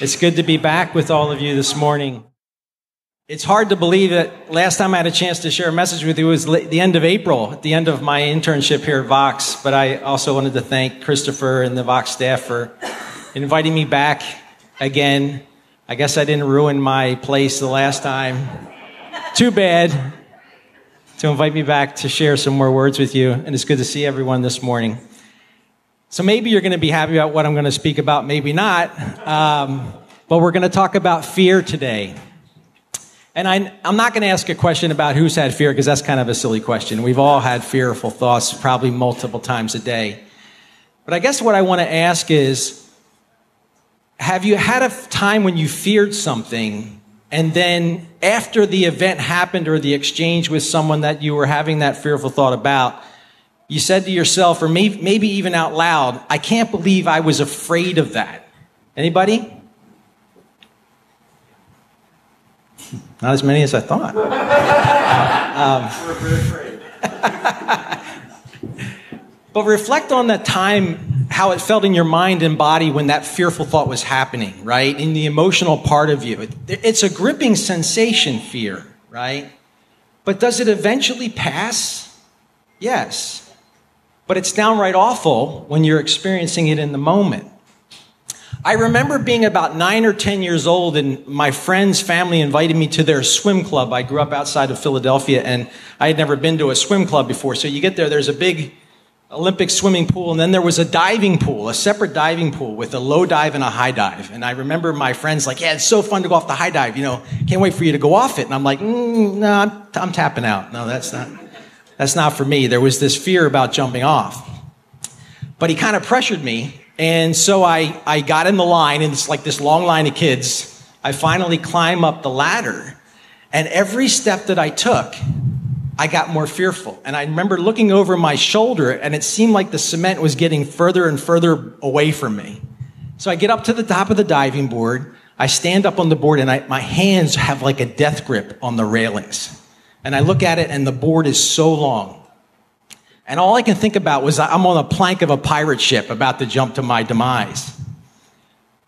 It's good to be back with all of you this morning. It's hard to believe that last time I had a chance to share a message with you was the end of April, at the end of my internship here at Vox. But I also wanted to thank Christopher and the Vox staff for inviting me back again. I guess I didn't ruin my place the last time. Too bad to invite me back to share some more words with you. And it's good to see everyone this morning. So maybe you're going to be happy about what I'm going to speak about, maybe not. Um, but we're going to talk about fear today. And I, am not going to ask a question about who's had fear because that's kind of a silly question. We've all had fearful thoughts probably multiple times a day. But I guess what I want to ask is have you had a time when you feared something and then after the event happened or the exchange with someone that you were having that fearful thought about, you said to yourself, or maybe, maybe even out loud, I can't believe I was afraid of that. Anybody? Not as many as I thought. um, but reflect on that time, how it felt in your mind and body when that fearful thought was happening, right? In the emotional part of you. It's a gripping sensation, fear, right? But does it eventually pass? Yes but it's downright awful when you're experiencing it in the moment. I remember being about nine or 10 years old, and my friend's family invited me to their swim club. I grew up outside of Philadelphia, and I had never been to a swim club before. So you get there, there's a big Olympic swimming pool, and then there was a diving pool, a separate diving pool with a low dive and a high dive. And I remember my friends like, "Yeah, it's so fun to go off the high dive. You know, can't wait for you to go off it." And I'm like, mm, "No, I'm, I'm tapping out. No, that's not." That's not for me. There was this fear about jumping off. But he kind of pressured me. And so I, I got in the line, and it's like this long line of kids. I finally climb up the ladder. And every step that I took, I got more fearful. And I remember looking over my shoulder, and it seemed like the cement was getting further and further away from me. So I get up to the top of the diving board. I stand up on the board, and I, my hands have like a death grip on the railings and I look at it and the board is so long. And all I can think about was I'm on a plank of a pirate ship about to jump to my demise.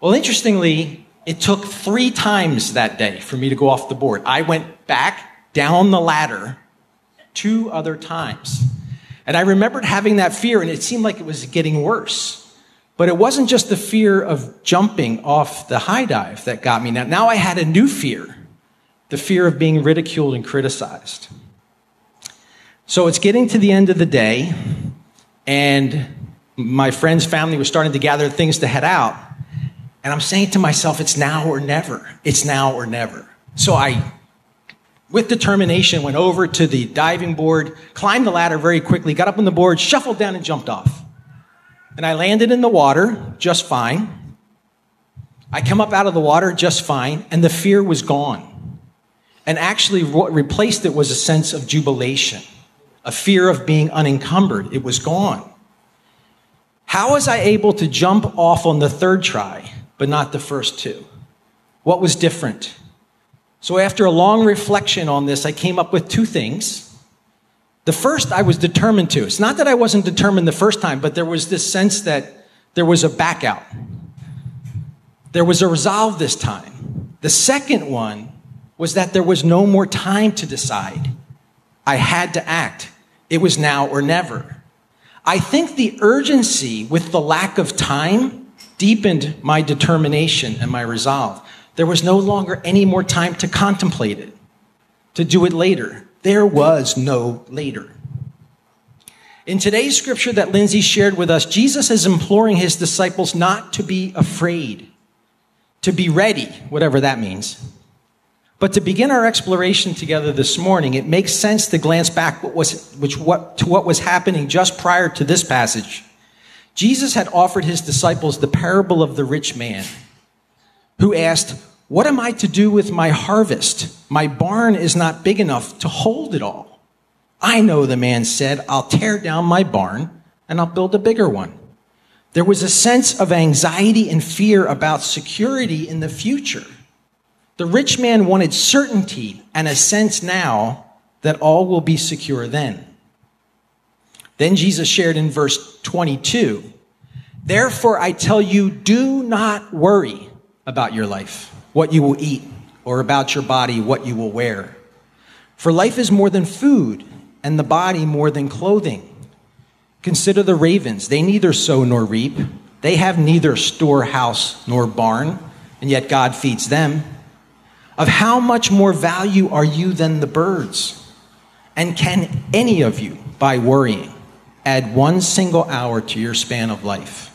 Well, interestingly, it took three times that day for me to go off the board. I went back down the ladder two other times. And I remembered having that fear, and it seemed like it was getting worse. But it wasn't just the fear of jumping off the high dive that got me. Now, now I had a new fear the fear of being ridiculed and criticized. So it's getting to the end of the day, and my friend's family was starting to gather things to head out. And I'm saying to myself, it's now or never. It's now or never. So I, with determination, went over to the diving board, climbed the ladder very quickly, got up on the board, shuffled down, and jumped off. And I landed in the water just fine. I come up out of the water just fine, and the fear was gone. And actually, what replaced it was a sense of jubilation, a fear of being unencumbered. It was gone. How was I able to jump off on the third try, but not the first two? What was different? So, after a long reflection on this, I came up with two things. The first, I was determined to. It's not that I wasn't determined the first time, but there was this sense that there was a back out. There was a resolve this time. The second one was that there was no more time to decide. I had to act. It was now or never. I think the urgency with the lack of time deepened my determination and my resolve. There was no longer any more time to contemplate it, to do it later. There was no later. In today's scripture that Lindsay shared with us, Jesus is imploring his disciples not to be afraid, to be ready, whatever that means. But to begin our exploration together this morning, it makes sense to glance back what was, which, what, to what was happening just prior to this passage. Jesus had offered his disciples the parable of the rich man who asked, What am I to do with my harvest? My barn is not big enough to hold it all. I know, the man said, I'll tear down my barn and I'll build a bigger one. There was a sense of anxiety and fear about security in the future. The rich man wanted certainty and a sense now that all will be secure then. Then Jesus shared in verse 22 Therefore, I tell you, do not worry about your life, what you will eat, or about your body, what you will wear. For life is more than food, and the body more than clothing. Consider the ravens. They neither sow nor reap, they have neither storehouse nor barn, and yet God feeds them. Of how much more value are you than the birds? And can any of you, by worrying, add one single hour to your span of life?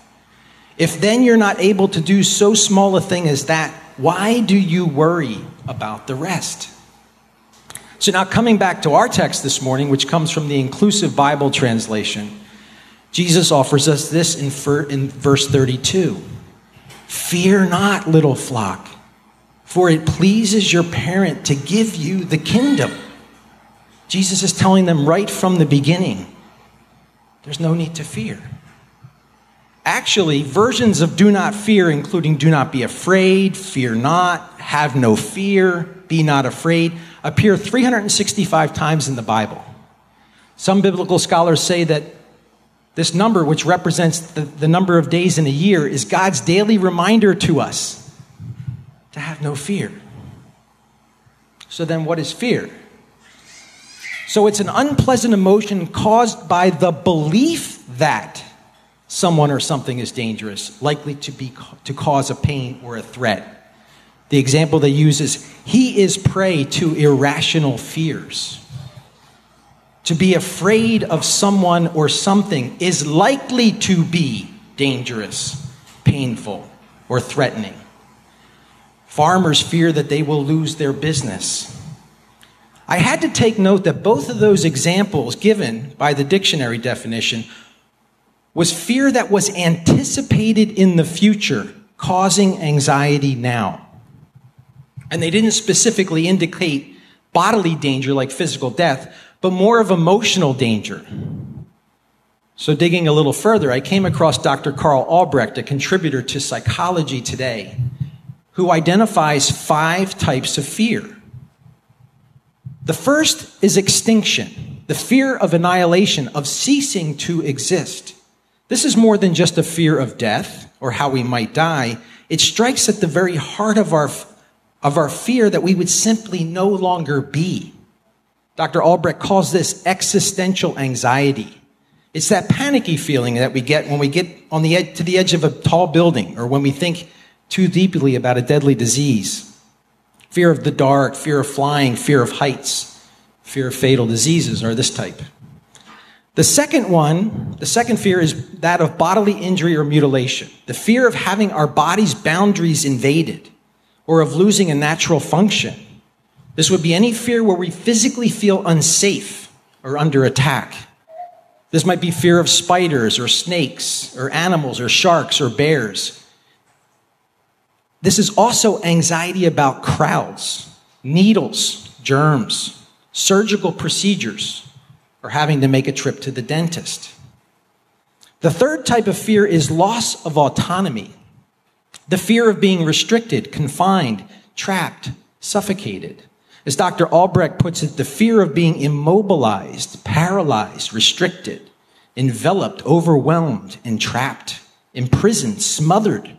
If then you're not able to do so small a thing as that, why do you worry about the rest? So, now coming back to our text this morning, which comes from the inclusive Bible translation, Jesus offers us this in, verse 32 Fear not, little flock, for it pleases your parent to give you the kingdom. Jesus is telling them right from the beginning there's no need to fear. Actually, versions of do not fear, including do not be afraid, fear not, have no fear, be not afraid, appear 365 times in the Bible. Some biblical scholars say that this number, which represents the, the number of days in a year, is God's daily reminder to us to have no fear. So, then what is fear? So, it's an unpleasant emotion caused by the belief that someone or something is dangerous, likely to, be, to cause a pain or a threat. The example they use is he is prey to irrational fears. To be afraid of someone or something is likely to be dangerous, painful, or threatening. Farmers fear that they will lose their business. I had to take note that both of those examples given by the dictionary definition was fear that was anticipated in the future, causing anxiety now. And they didn't specifically indicate bodily danger like physical death, but more of emotional danger. So, digging a little further, I came across Dr. Karl Albrecht, a contributor to Psychology Today, who identifies five types of fear. The first is extinction, the fear of annihilation, of ceasing to exist. This is more than just a fear of death or how we might die. It strikes at the very heart of our, of our fear that we would simply no longer be. Dr. Albrecht calls this existential anxiety. It's that panicky feeling that we get when we get on the ed- to the edge of a tall building or when we think too deeply about a deadly disease. Fear of the dark, fear of flying, fear of heights, fear of fatal diseases are this type. The second one, the second fear is that of bodily injury or mutilation. The fear of having our body's boundaries invaded or of losing a natural function. This would be any fear where we physically feel unsafe or under attack. This might be fear of spiders or snakes or animals or sharks or bears. This is also anxiety about crowds, needles, germs, surgical procedures, or having to make a trip to the dentist. The third type of fear is loss of autonomy. The fear of being restricted, confined, trapped, suffocated. As Dr. Albrecht puts it, the fear of being immobilized, paralyzed, restricted, enveloped, overwhelmed, entrapped, imprisoned, smothered,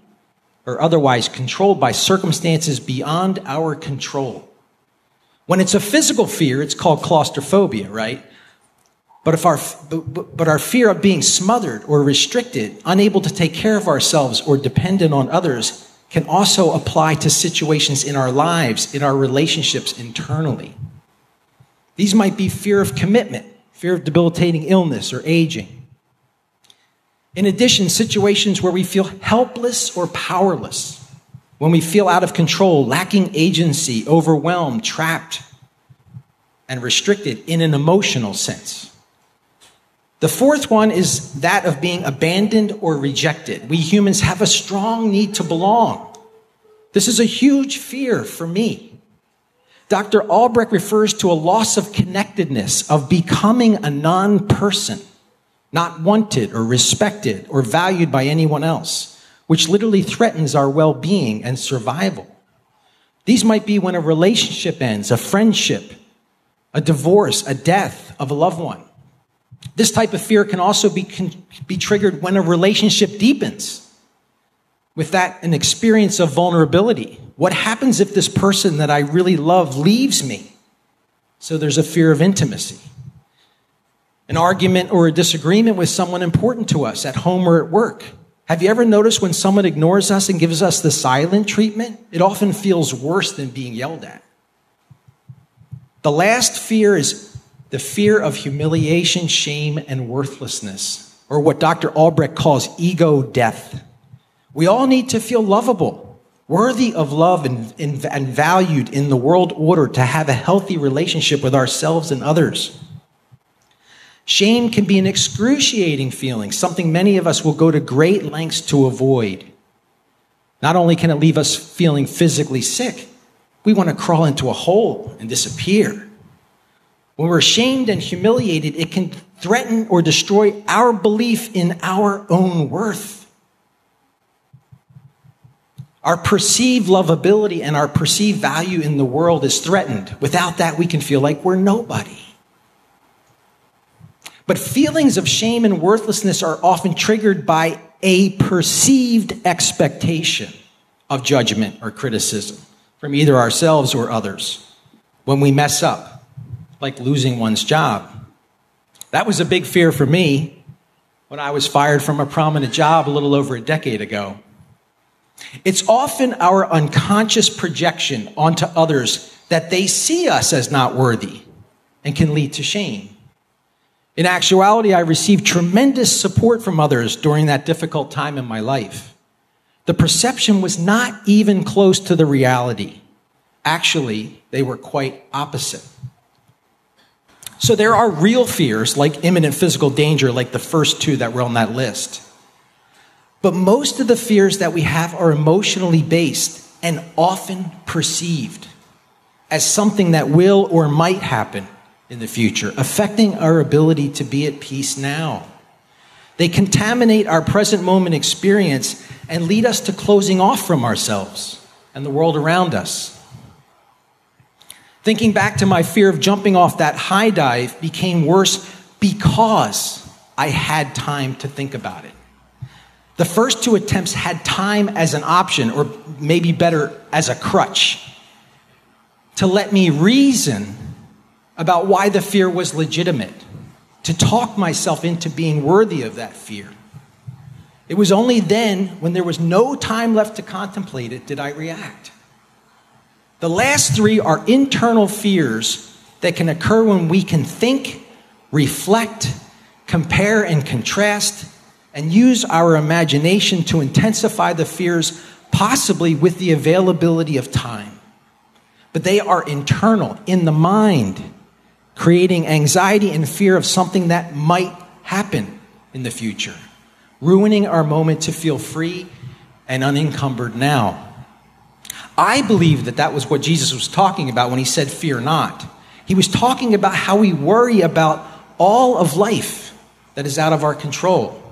or otherwise controlled by circumstances beyond our control. When it's a physical fear, it's called claustrophobia, right? But, if our, but our fear of being smothered or restricted, unable to take care of ourselves, or dependent on others can also apply to situations in our lives, in our relationships internally. These might be fear of commitment, fear of debilitating illness or aging. In addition, situations where we feel helpless or powerless, when we feel out of control, lacking agency, overwhelmed, trapped, and restricted in an emotional sense. The fourth one is that of being abandoned or rejected. We humans have a strong need to belong. This is a huge fear for me. Dr. Albrecht refers to a loss of connectedness, of becoming a non person, not wanted or respected or valued by anyone else, which literally threatens our well being and survival. These might be when a relationship ends, a friendship, a divorce, a death of a loved one. This type of fear can also be, can be triggered when a relationship deepens. With that, an experience of vulnerability. What happens if this person that I really love leaves me? So there's a fear of intimacy. An argument or a disagreement with someone important to us at home or at work. Have you ever noticed when someone ignores us and gives us the silent treatment? It often feels worse than being yelled at. The last fear is the fear of humiliation, shame, and worthlessness, or what Dr. Albrecht calls ego death. We all need to feel lovable, worthy of love, and, and, and valued in the world order to have a healthy relationship with ourselves and others. Shame can be an excruciating feeling, something many of us will go to great lengths to avoid. Not only can it leave us feeling physically sick, we want to crawl into a hole and disappear. When we're shamed and humiliated, it can threaten or destroy our belief in our own worth. Our perceived lovability and our perceived value in the world is threatened. Without that, we can feel like we're nobody. But feelings of shame and worthlessness are often triggered by a perceived expectation of judgment or criticism from either ourselves or others. When we mess up, like losing one's job. That was a big fear for me when I was fired from a prominent job a little over a decade ago. It's often our unconscious projection onto others that they see us as not worthy and can lead to shame. In actuality, I received tremendous support from others during that difficult time in my life. The perception was not even close to the reality. Actually, they were quite opposite. So there are real fears like imminent physical danger, like the first two that were on that list. But most of the fears that we have are emotionally based and often perceived as something that will or might happen in the future, affecting our ability to be at peace now. They contaminate our present moment experience and lead us to closing off from ourselves and the world around us. Thinking back to my fear of jumping off that high dive became worse because I had time to think about it. The first two attempts had time as an option, or maybe better, as a crutch, to let me reason about why the fear was legitimate, to talk myself into being worthy of that fear. It was only then, when there was no time left to contemplate it, did I react. The last three are internal fears that can occur when we can think, reflect, compare, and contrast, and use our imagination to intensify the fears, possibly with the availability of time. But they are internal, in the mind creating anxiety and fear of something that might happen in the future, ruining our moment to feel free and unencumbered now. I believe that that was what Jesus was talking about when he said, Fear not. He was talking about how we worry about all of life that is out of our control.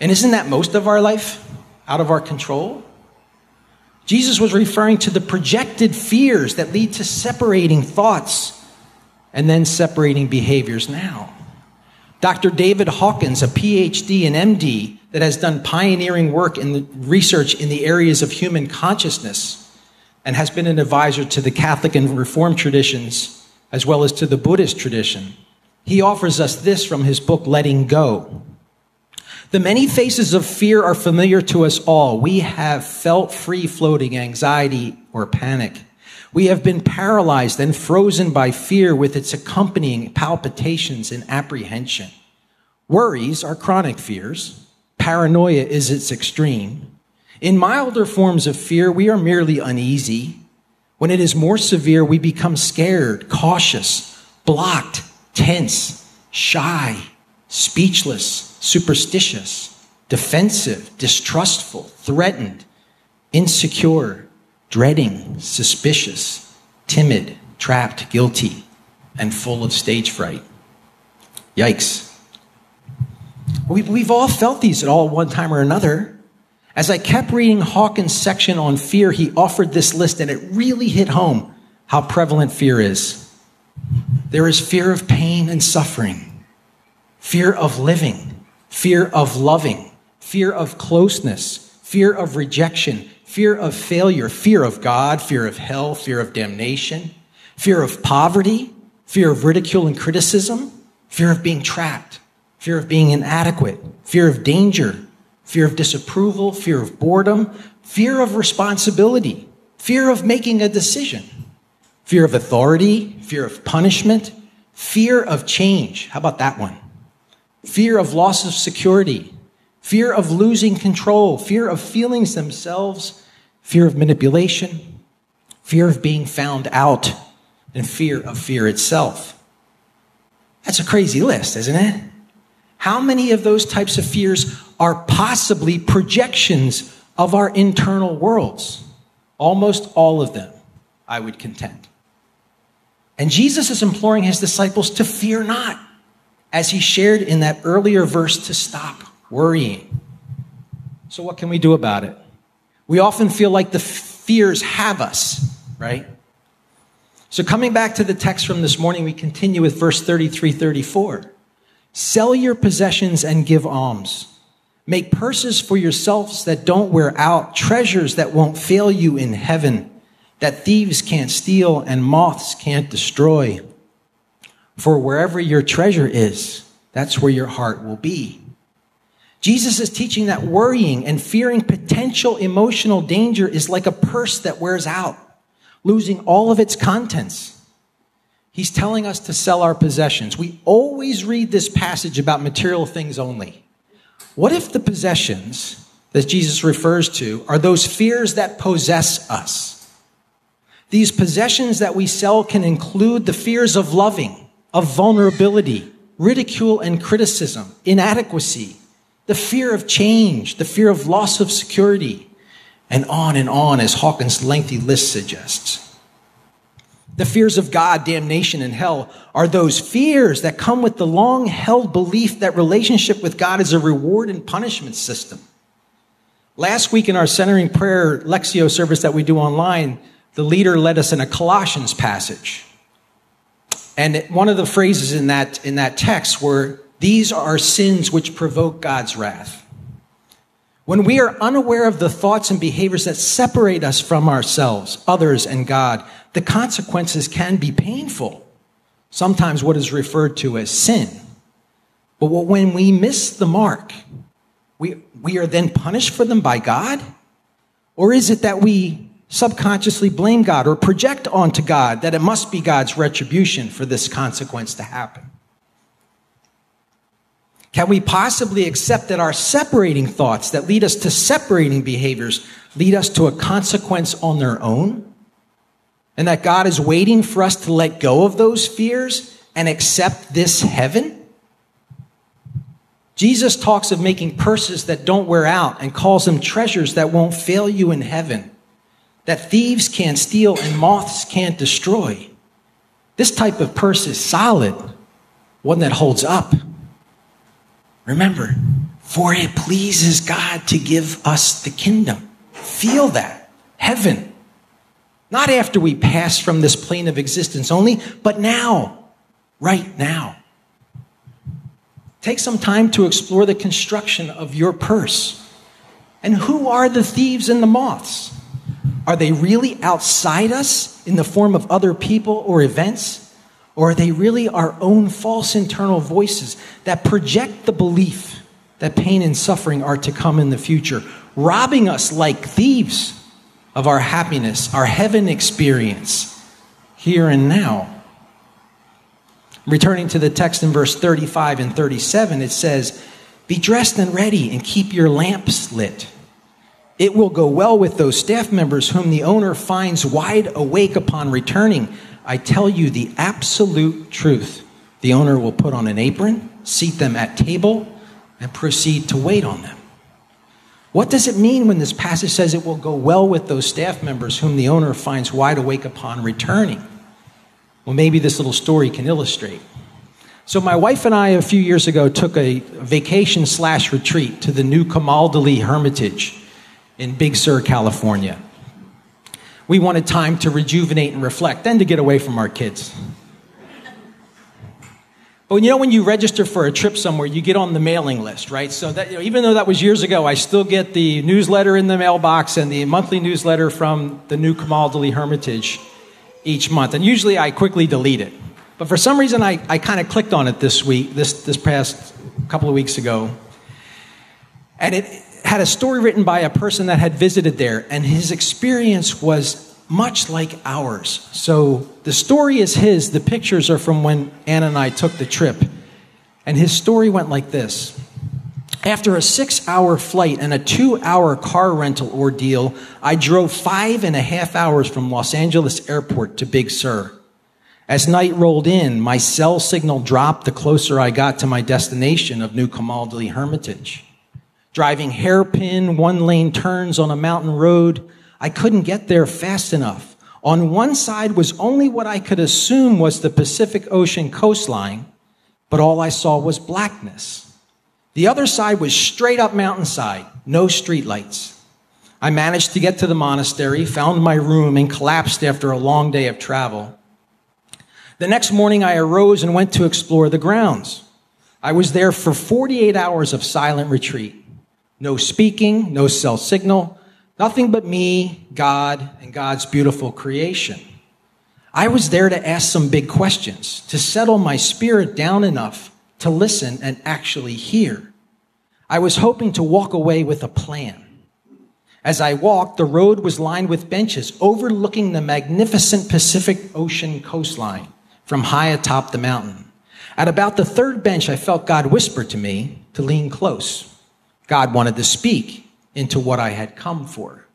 And isn't that most of our life out of our control? Jesus was referring to the projected fears that lead to separating thoughts and then separating behaviors now. Dr. David Hawkins, a PhD and MD that has done pioneering work in the research in the areas of human consciousness and has been an advisor to the Catholic and Reformed traditions as well as to the Buddhist tradition. He offers us this from his book, Letting Go. The many faces of fear are familiar to us all. We have felt free floating anxiety or panic. We have been paralyzed and frozen by fear with its accompanying palpitations and apprehension. Worries are chronic fears. Paranoia is its extreme. In milder forms of fear, we are merely uneasy. When it is more severe, we become scared, cautious, blocked, tense, shy, speechless, superstitious, defensive, distrustful, threatened, insecure, dreading, suspicious, timid, trapped, guilty, and full of stage fright. Yikes. We've, all felt these at all one time or another. As I kept reading Hawkins' section on fear, he offered this list, and it really hit home how prevalent fear is. There is fear of pain and suffering, fear of living, fear of loving, fear of closeness, fear of rejection, fear of failure, fear of God, fear of hell, fear of damnation, fear of poverty, fear of ridicule and criticism, fear of being trapped, fear of being inadequate, fear of danger, fear of disapproval, fear of boredom, fear of responsibility, fear of making a decision, fear of authority, fear of punishment, fear of change. How about that one? Fear of loss of security, fear of losing control, fear of feelings themselves, fear of manipulation, fear of being found out, and fear of fear itself. That's a crazy list, isn't it? How many of those types of fears are possibly projections of our internal worlds? Almost all of them, I would contend. And Jesus is imploring his disciples to fear not, as he shared in that earlier verse to stop worrying. So, what can we do about it? We often feel like the fears have us, right? So, coming back to the text from this morning, we continue with verse 33 34. Sell your possessions and give alms. Make purses for yourselves that don't wear out, treasures that won't fail you in heaven, that thieves can't steal and moths can't destroy. For wherever your treasure is, that's where your heart will be. Jesus is teaching that worrying and fearing potential emotional danger is like a purse that wears out, losing all of its contents. He's telling us to sell our possessions. We always read this passage about material things only. What if the possessions that Jesus refers to are those fears that possess us? These possessions that we sell can include the fears of loving, of vulnerability, ridicule and criticism, inadequacy, the fear of change, the fear of loss of security, and on and on, as Hawkins' lengthy list suggests. The fears of God, damnation, and hell are those fears that come with the long held belief that relationship with God is a reward and punishment system. Last week in our centering prayer Lectio service that we do online, the leader led us in a Colossians passage. And one of the phrases in that, in that text were these are our sins which provoke God's wrath. When we are unaware of the thoughts and behaviors that separate us from ourselves, others, and God, the consequences can be painful. Sometimes what is referred to as sin. But when we miss the mark, we, we are then punished for them by God? Or is it that we subconsciously blame God or project onto God that it must be God's retribution for this consequence to happen? Can we possibly accept that our separating thoughts that lead us to separating behaviors lead us to a consequence on their own? And that God is waiting for us to let go of those fears and accept this heaven? Jesus talks of making purses that don't wear out and calls them treasures that won't fail you in heaven, that thieves can't steal and moths can't destroy. This type of purse is solid, one that holds up. Remember, for it pleases God to give us the kingdom. Feel that. Heaven. Not after we pass from this plane of existence only, but now. Right now. Take some time to explore the construction of your purse. And who are the thieves and the moths? Are they really outside us in the form of other people or events? Or are they really our own false internal voices that project the belief that pain and suffering are to come in the future, robbing us like thieves of our happiness, our heaven experience here and now? Returning to the text in verse 35 and 37, it says, Be dressed and ready and keep your lamps lit. It will go well with those staff members whom the owner finds wide awake upon returning I tell you the absolute truth. The owner will put on an apron, seat them at table, and proceed to wait on them. What does it mean when this passage says it will go well with those staff members whom the owner finds wide awake upon returning? Well, maybe this little story can illustrate. So, my wife and I, a few years ago, took a vacation slash retreat to the new Camaldoli Hermitage in Big Sur, California we wanted time to rejuvenate and reflect, then to get away from our kids. But you know, when you register for a trip somewhere, you get on the mailing list, right? So that, you know, even though that was years ago, I still get the newsletter in the mailbox and the monthly newsletter from the new Camaldoli Hermitage each month. And usually I quickly delete it. But for some reason, I, I kind of clicked on it this week, this, this past couple of weeks ago. And it had a story written by a person that had visited there, and his experience was much like ours. So the story is his, the pictures are from when Anna and I took the trip. And his story went like this After a six hour flight and a two hour car rental ordeal, I drove five and a half hours from Los Angeles Airport to Big Sur. As night rolled in, my cell signal dropped the closer I got to my destination of New Camaldoli Hermitage. Driving hairpin, one lane turns on a mountain road, I couldn't get there fast enough. On one side was only what I could assume was the Pacific Ocean coastline, but all I saw was blackness. The other side was straight up mountainside, no streetlights. I managed to get to the monastery, found my room, and collapsed after a long day of travel. The next morning, I arose and went to explore the grounds. I was there for 48 hours of silent retreat. No speaking, no cell signal, Nothing but me, God, and God's beautiful creation. I was there to ask some big questions, to settle my spirit down enough to listen and actually hear. I was hoping to walk away with a plan. As I walked, the road was lined with benches overlooking the magnificent Pacific Ocean coastline from high atop the mountain. At about the third bench, I felt God whisper to me to lean close. God wanted to speak into what I had come for.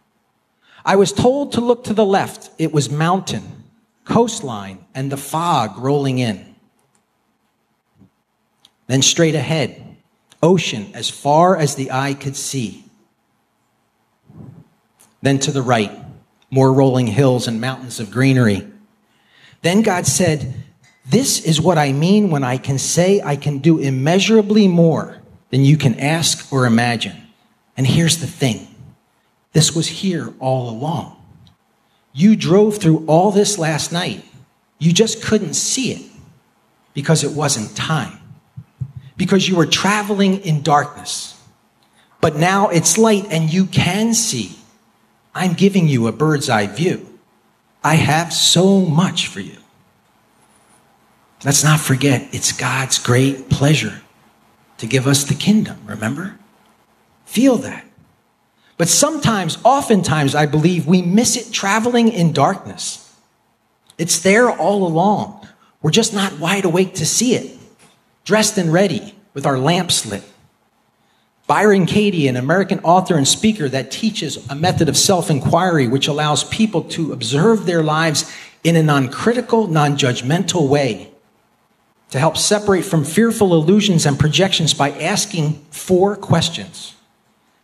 I was told to look to the left. It was mountain, coastline, and the fog rolling in. Then straight ahead, ocean as far as the eye could see. Then to the right, more rolling hills and mountains of greenery. Then God said, This is what I mean when I can say I can do immeasurably more than you can ask or imagine. And here's the thing this was here all along. You drove through all this last night. You just couldn't see it because it wasn't time, because you were traveling in darkness. But now it's light and you can see. I'm giving you a bird's eye view. I have so much for you. Let's not forget, it's God's great pleasure to give us the kingdom, remember? Feel that. But sometimes, oftentimes, I believe we miss it traveling in darkness. It's there all along. We're just not wide awake to see it, dressed and ready with our lamps lit. Byron Katie, an American author and speaker that teaches a method of self inquiry which allows people to observe their lives in a non critical, non judgmental way to help separate from fearful illusions and projections by asking four questions.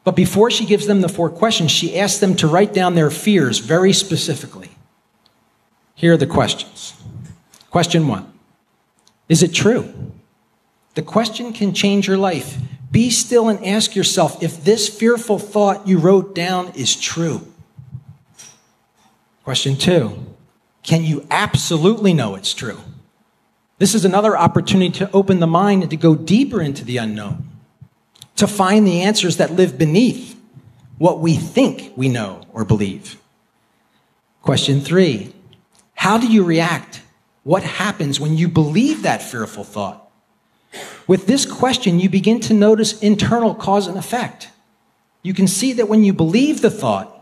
But before she gives them the four questions, she asks them to write down their fears very specifically. Here are the questions. Question one Is it true? The question can change your life. Be still and ask yourself if this fearful thought you wrote down is true. Question two Can you absolutely know it's true? This is another opportunity to open the mind and to go deeper into the unknown to find the answers that live beneath what we think we know or believe. Question three How do you react? What happens when you believe that fearful thought? With this question, you begin to notice internal cause and effect. You can see that when you believe the thought,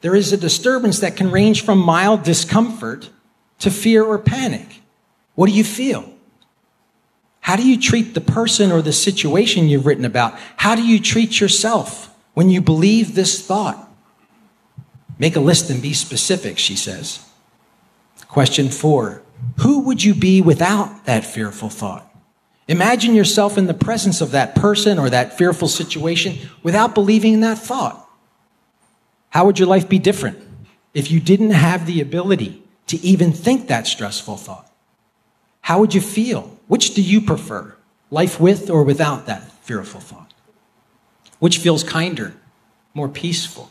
there is a disturbance that can range from mild discomfort to fear or panic. What do you feel? How do you treat the person or the situation you've written about? How do you treat yourself when you believe this thought? Make a list and be specific, she says. Question four Who would you be without that fearful thought? Imagine yourself in the presence of that person or that fearful situation without believing in that thought. How would your life be different if you didn't have the ability to even think that stressful thought? How would you feel? Which do you prefer? Life with or without that fearful thought? Which feels kinder, more peaceful?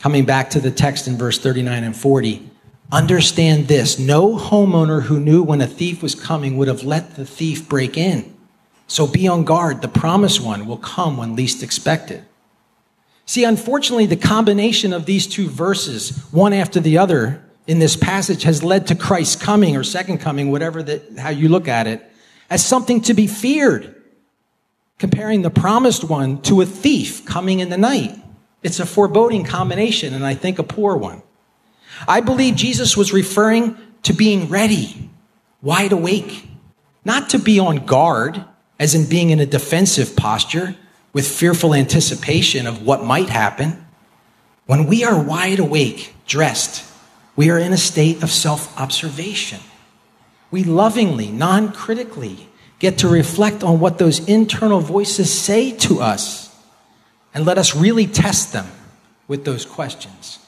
Coming back to the text in verse 39 and 40, Understand this no homeowner who knew when a thief was coming would have let the thief break in. So be on guard. The promised one will come when least expected. See, unfortunately, the combination of these two verses, one after the other, in this passage has led to Christ's coming or second coming, whatever that, how you look at it, as something to be feared, comparing the promised one to a thief coming in the night. It's a foreboding combination, and I think a poor one. I believe Jesus was referring to being ready, wide awake, not to be on guard, as in being in a defensive posture with fearful anticipation of what might happen. When we are wide awake, dressed, we are in a state of self observation. We lovingly, non critically, get to reflect on what those internal voices say to us and let us really test them with those questions.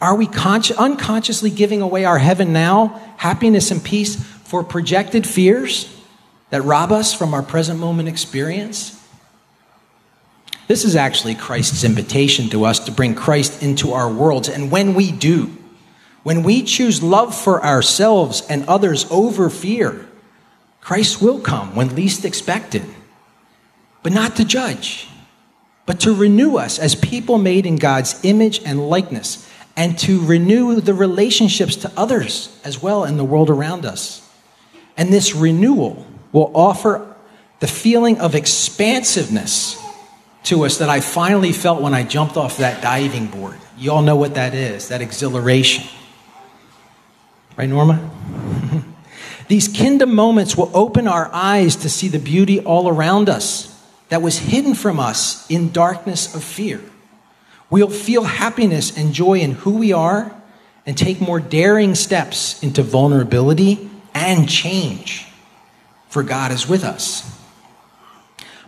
Are we unconsciously giving away our heaven now, happiness and peace, for projected fears that rob us from our present moment experience? This is actually Christ's invitation to us to bring Christ into our worlds. And when we do, when we choose love for ourselves and others over fear, Christ will come when least expected, but not to judge, but to renew us as people made in God's image and likeness and to renew the relationships to others as well in the world around us. And this renewal will offer the feeling of expansiveness to us that I finally felt when I jumped off that diving board. You all know what that is that exhilaration. Right, Norma? These kingdom moments will open our eyes to see the beauty all around us that was hidden from us in darkness of fear. We'll feel happiness and joy in who we are and take more daring steps into vulnerability and change, for God is with us.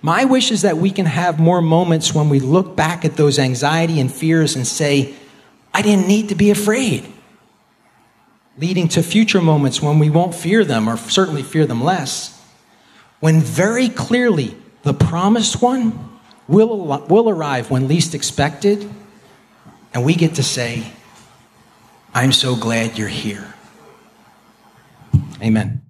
My wish is that we can have more moments when we look back at those anxiety and fears and say, I didn't need to be afraid. Leading to future moments when we won't fear them or certainly fear them less. When very clearly the promised one will, will arrive when least expected, and we get to say, I'm so glad you're here. Amen.